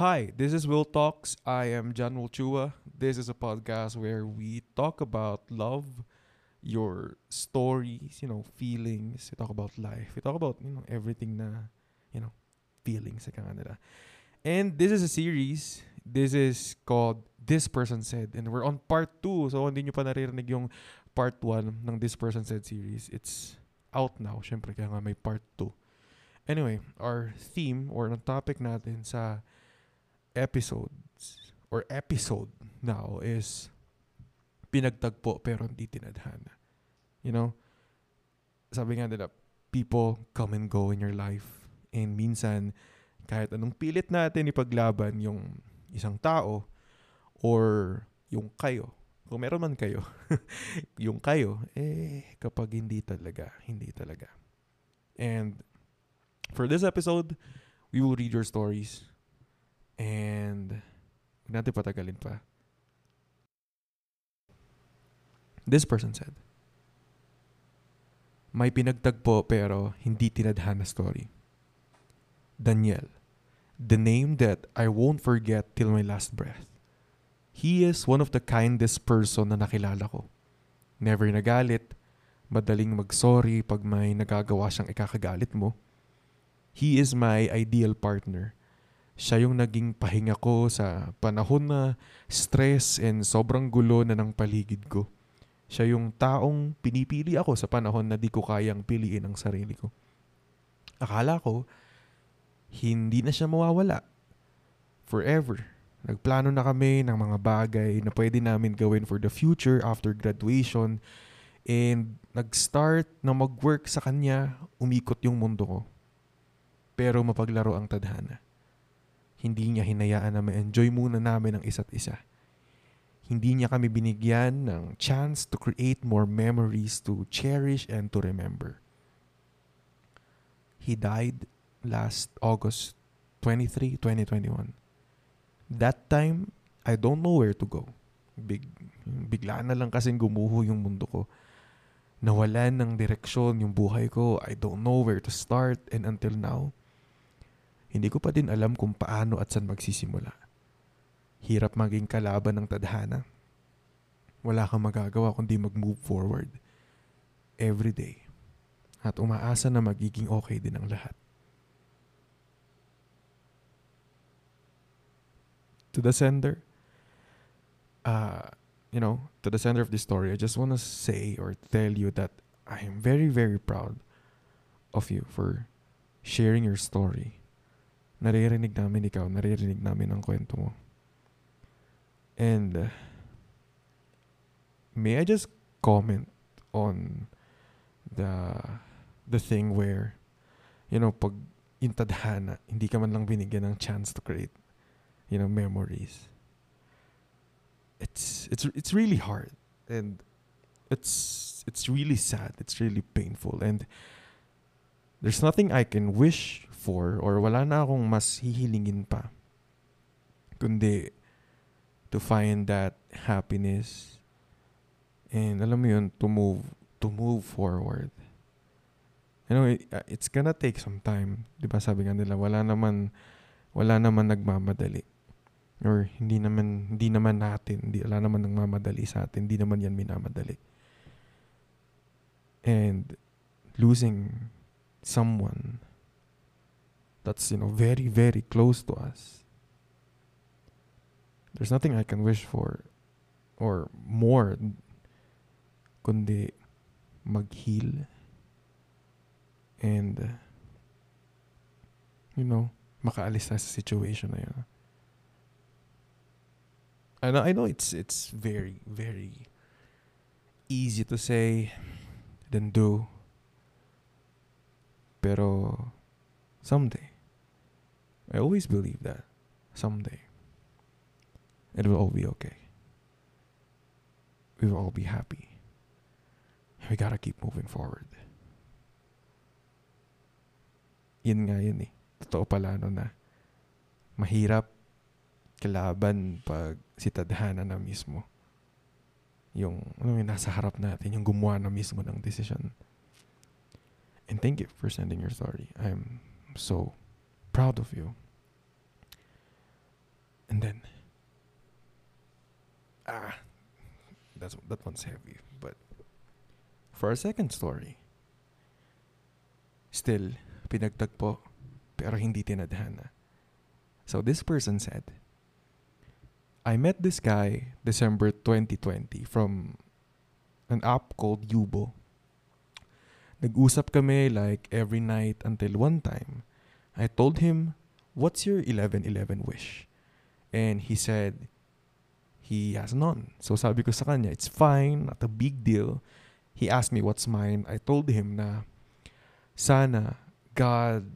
Hi, this is Will Talks. I am John Chua. This is a podcast where we talk about love, your stories, you know, feelings. We talk about life. We talk about, you know, everything na, you know, feelings. And this is a series. This is called This Person Said. And we're on part 2. So, hindi nyo pa naririnig yung part 1 ng This Person Said series. It's out now. Siyempre, kaya nga may part 2. Anyway, our theme or ang topic natin sa episodes or episode now is pinagtagpo pero hindi tinadhana. You know, sabi nga nila, people come and go in your life. And minsan, kahit anong pilit natin ipaglaban yung isang tao or yung kayo, kung meron man kayo, yung kayo, eh, kapag hindi talaga, hindi talaga. And for this episode, we will read your stories. And huwag natin patagalin pa. This person said, May pinagtagpo pero hindi tinadhana story. Daniel, the name that I won't forget till my last breath. He is one of the kindest person na nakilala ko. Never nagalit, madaling mag-sorry pag may nagagawa siyang ikakagalit mo. He is my ideal partner. Siya yung naging pahinga ko sa panahon na stress and sobrang gulo na ng paligid ko. Siya yung taong pinipili ako sa panahon na di ko kayang piliin ang sarili ko. Akala ko, hindi na siya mawawala. Forever. Nagplano na kami ng mga bagay na pwede namin gawin for the future after graduation and nag-start na mag-work sa kanya, umikot yung mundo ko. Pero mapaglaro ang tadhana. Hindi niya hinayaan na ma-enjoy muna namin ang isa't isa hindi niya kami binigyan ng chance to create more memories to cherish and to remember. He died last August 23, 2021. That time, I don't know where to go. Big, bigla na lang kasing gumuho yung mundo ko. Nawalan ng direksyon yung buhay ko. I don't know where to start and until now, hindi ko pa din alam kung paano at saan magsisimula. Hirap maging kalaban ng tadhana. Wala kang magagawa kundi mag-move forward every day at umaasa na magiging okay din ang lahat. To the sender, uh, you know, to the sender of this story, I just want to say or tell you that I am very, very proud of you for sharing your story. Naririnig namin ikaw, naririnig namin ang kwento mo. And uh, may I just comment on the the thing where you know pag yung tadhana, hindi ka man lang binigyan ng chance to create you know memories. It's it's it's really hard and it's it's really sad. It's really painful and there's nothing I can wish for or wala na akong mas hihilingin pa. Kundi to find that happiness. And alam mo yun to move to move forward. You know it, uh, it's gonna take some time. Di ba sabi nga nila wala naman wala naman nagmamadali. Or hindi naman hindi naman natin hindi wala naman nagmamadali sa atin. Hindi naman yan minamadali. And losing someone that's you know very very close to us there's nothing I can wish for or more kundi mag-heal and you know, makaalis sa situation na yun. Know, I know it's it's very very easy to say than do. Pero someday I always believe that someday it will all be okay. We will all be happy. We gotta keep moving forward. Yun nga yun eh. Totoo pala no na mahirap kalaban pag si tadhana na mismo. Yung, ano yung nasa harap natin, yung gumawa na mismo ng decision. And thank you for sending your story. I'm so proud of you. And then, ah, that's that one's heavy. But for our second story, still pinagtagpo pero hindi tinadhana. So this person said, I met this guy December 2020 from an app called Yubo. Nag-usap kami like every night until one time I told him, "What's your 11-11 wish?" And he said he has none. So sabi ko sa kanya, it's fine, not a big deal. He asked me what's mine. I told him na sana God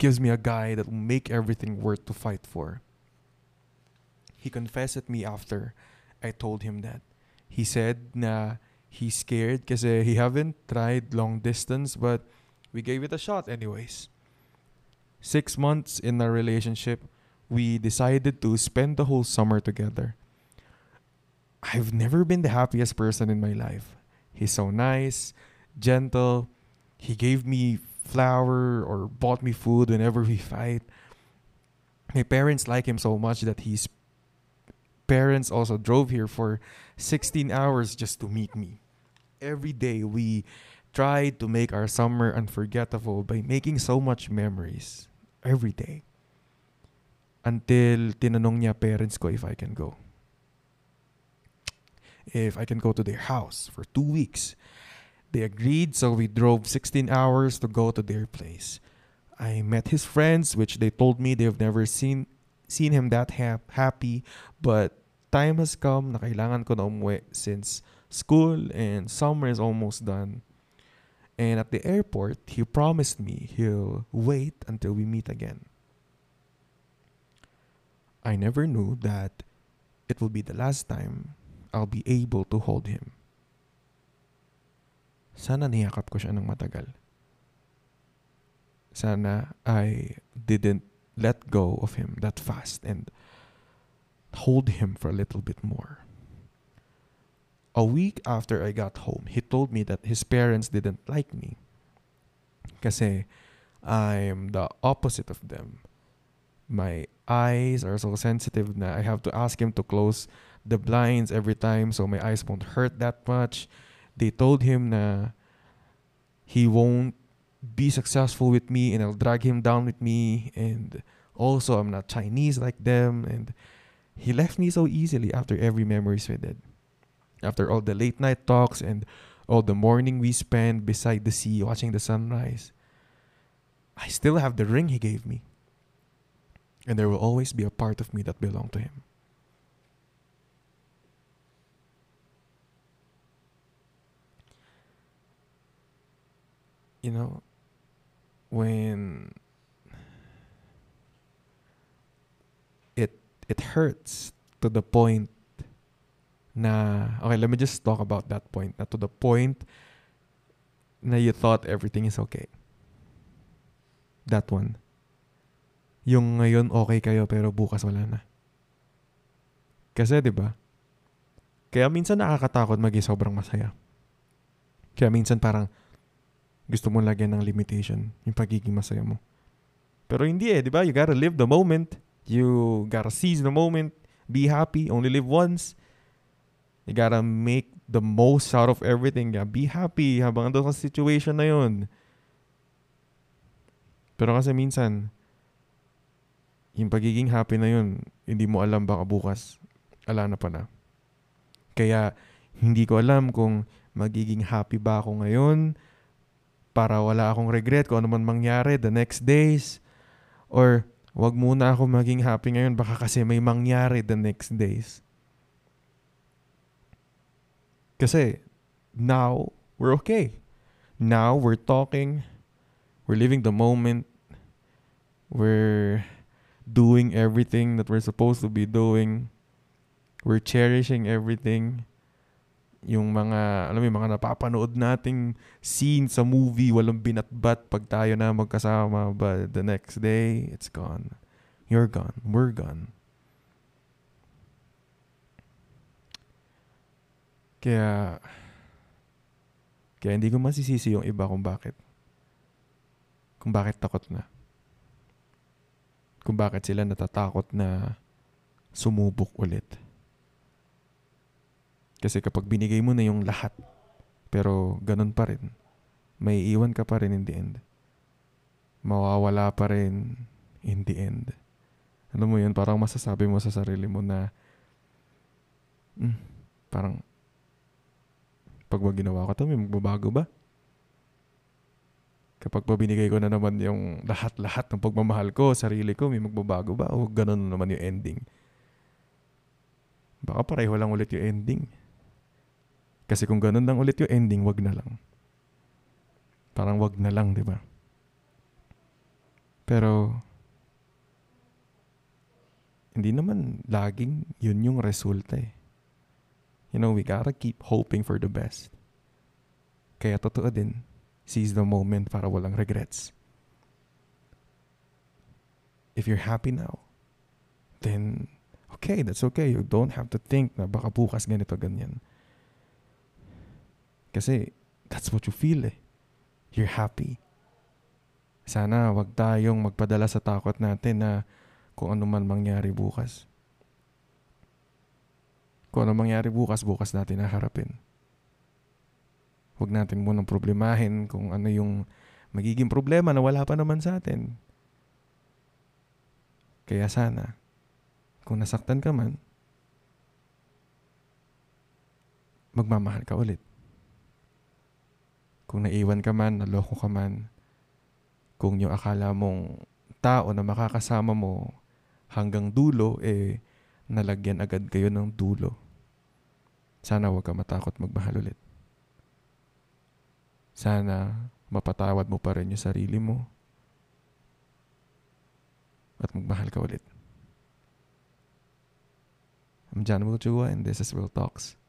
gives me a guy that will make everything worth to fight for. He confessed at me after I told him that. He said na he's scared kasi he haven't tried long distance but we gave it a shot anyways. Six months in our relationship, we decided to spend the whole summer together. I've never been the happiest person in my life. He's so nice, gentle. He gave me flour or bought me food whenever we fight. My parents like him so much that his parents also drove here for 16 hours just to meet me. Every day we tried to make our summer unforgettable by making so much memories every day. Until tinanong niya parents ko if I can go. If I can go to their house for two weeks. They agreed, so we drove 16 hours to go to their place. I met his friends, which they told me they've never seen seen him that ha- happy, but time has come na kailangan ko na umuwi since school and summer is almost done. And at the airport, he promised me he'll wait until we meet again. I never knew that it will be the last time I'll be able to hold him. Sana niyakap ko siya ng matagal. Sana I didn't let go of him that fast and hold him for a little bit more. A week after I got home, he told me that his parents didn't like me. Kasi I'm the opposite of them. My eyes are so sensitive na I have to ask him to close the blinds every time so my eyes won't hurt that much. They told him na he won't be successful with me and I'll drag him down with me and also I'm not Chinese like them and he left me so easily after every memories we did. After all the late night talks and all the morning we spent beside the sea watching the sunrise. I still have the ring he gave me. And there will always be a part of me that belonged to him. You know, when it it hurts to the point na okay let me just talk about that point. Na to the point na you thought everything is okay. That one. Yung ngayon okay kayo pero bukas wala na. Kasi 'di ba? Kaya minsan nakakatakot maging sobrang masaya. Kaya minsan parang gusto mo lagyan ng limitation yung pagiging masaya mo. Pero hindi eh 'di ba? You gotta live the moment. You gotta seize the moment. Be happy. Only live once You gotta make the most out of everything. Yeah, be happy habang ando sa situation na yun. Pero kasi minsan, yung pagiging happy na yun, hindi mo alam baka bukas, ala na pa na. Kaya, hindi ko alam kung magiging happy ba ako ngayon para wala akong regret kung ano man mangyari the next days. Or, wag muna ako maging happy ngayon baka kasi may mangyari the next days. Kasi now we're okay. Now we're talking. We're living the moment. We're doing everything that we're supposed to be doing. We're cherishing everything. Yung mga, alam mo, yung mga napapanood nating scene sa movie, walang binatbat pag tayo na magkasama. But the next day, it's gone. You're gone. We're gone. Kaya, kaya hindi ko masisisi yung iba kung bakit. Kung bakit takot na. kung bakit sila natatakot na sumubok ulit. Kasi kapag binigay mo na yung lahat, pero ganun pa rin, may iwan ka pa rin in the end. Mawawala pa rin in the end. Ano mo yun, parang masasabi mo sa sarili mo na, mm, parang, pag ginawa ko to, may magbabago ba? Kapag pa binigay ko na naman yung lahat-lahat ng pagmamahal ko, sarili ko, may magbabago ba? O ganun naman yung ending? Baka pareho lang ulit yung ending. Kasi kung ganun lang ulit yung ending, wag na lang. Parang wag na lang, di ba? Pero, hindi naman laging yun yung resulta eh. You know, we gotta keep hoping for the best. Kaya totoo din, seize the moment para walang regrets. If you're happy now, then okay, that's okay. You don't have to think na baka bukas ganito, ganyan. Kasi that's what you feel eh. You're happy. Sana wag tayong magpadala sa takot natin na kung ano man mangyari bukas. Kung ano mangyari bukas, bukas natin naharapin. Huwag natin munang problemahin kung ano yung magiging problema na wala pa naman sa atin. Kaya sana, kung nasaktan ka man, magmamahal ka ulit. Kung naiwan ka man, naloko ka man, kung yung akala mong tao na makakasama mo hanggang dulo, eh, nalagyan agad kayo ng dulo. Sana huwag ka matakot magmahal ulit. Sana mapatawad mo pa rin yung sarili mo at magmahal ka ulit. I'm John Wilchua and this is Real Talks.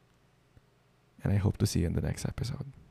And I hope to see you in the next episode.